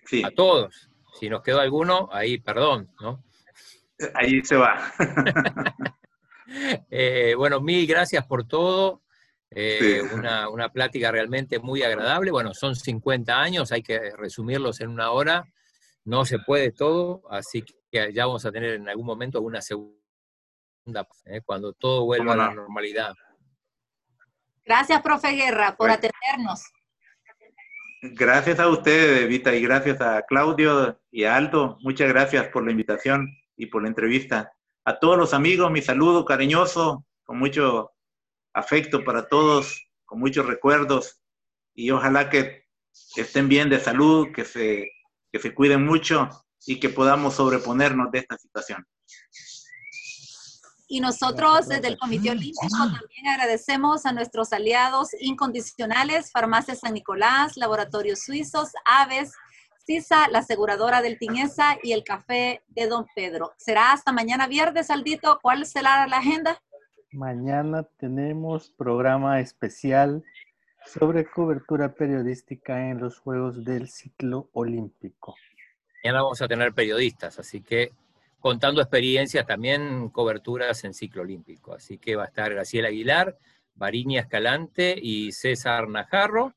Sí. A todos. Si nos quedó alguno, ahí, perdón, ¿no? Ahí se va. Eh, bueno, mil gracias por todo. Eh, una, una, plática realmente muy agradable. Bueno, son 50 años, hay que resumirlos en una hora. No se puede todo, así que ya vamos a tener en algún momento una segunda, eh, cuando todo vuelva a la normalidad. Gracias, profe Guerra, por atendernos. Gracias a ustedes, Vita, y gracias a Claudio y a Aldo. Muchas gracias por la invitación y por la entrevista. A todos los amigos, mi saludo cariñoso, con mucho afecto para todos, con muchos recuerdos, y ojalá que estén bien de salud, que se, que se cuiden mucho y que podamos sobreponernos de esta situación. Y nosotros desde el Comité Olímpico también agradecemos a nuestros aliados incondicionales, Farmacia San Nicolás, Laboratorios Suizos, Aves, CISA, la aseguradora del Tinesa y el Café de Don Pedro. ¿Será hasta mañana viernes, Aldito? ¿Cuál será la agenda? Mañana tenemos programa especial sobre cobertura periodística en los Juegos del Ciclo Olímpico. Mañana vamos a tener periodistas, así que contando experiencias, también coberturas en ciclo olímpico. Así que va a estar Graciela Aguilar, Variña Escalante y César Najarro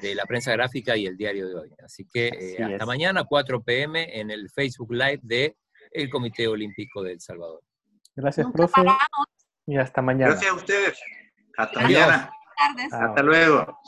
de la prensa gráfica y el diario de hoy. Así que eh, hasta mañana, 4 pm, en el Facebook Live de el Comité Olímpico de El Salvador. Gracias, profe. Y hasta mañana. Gracias a ustedes. Hasta mañana. Hasta luego.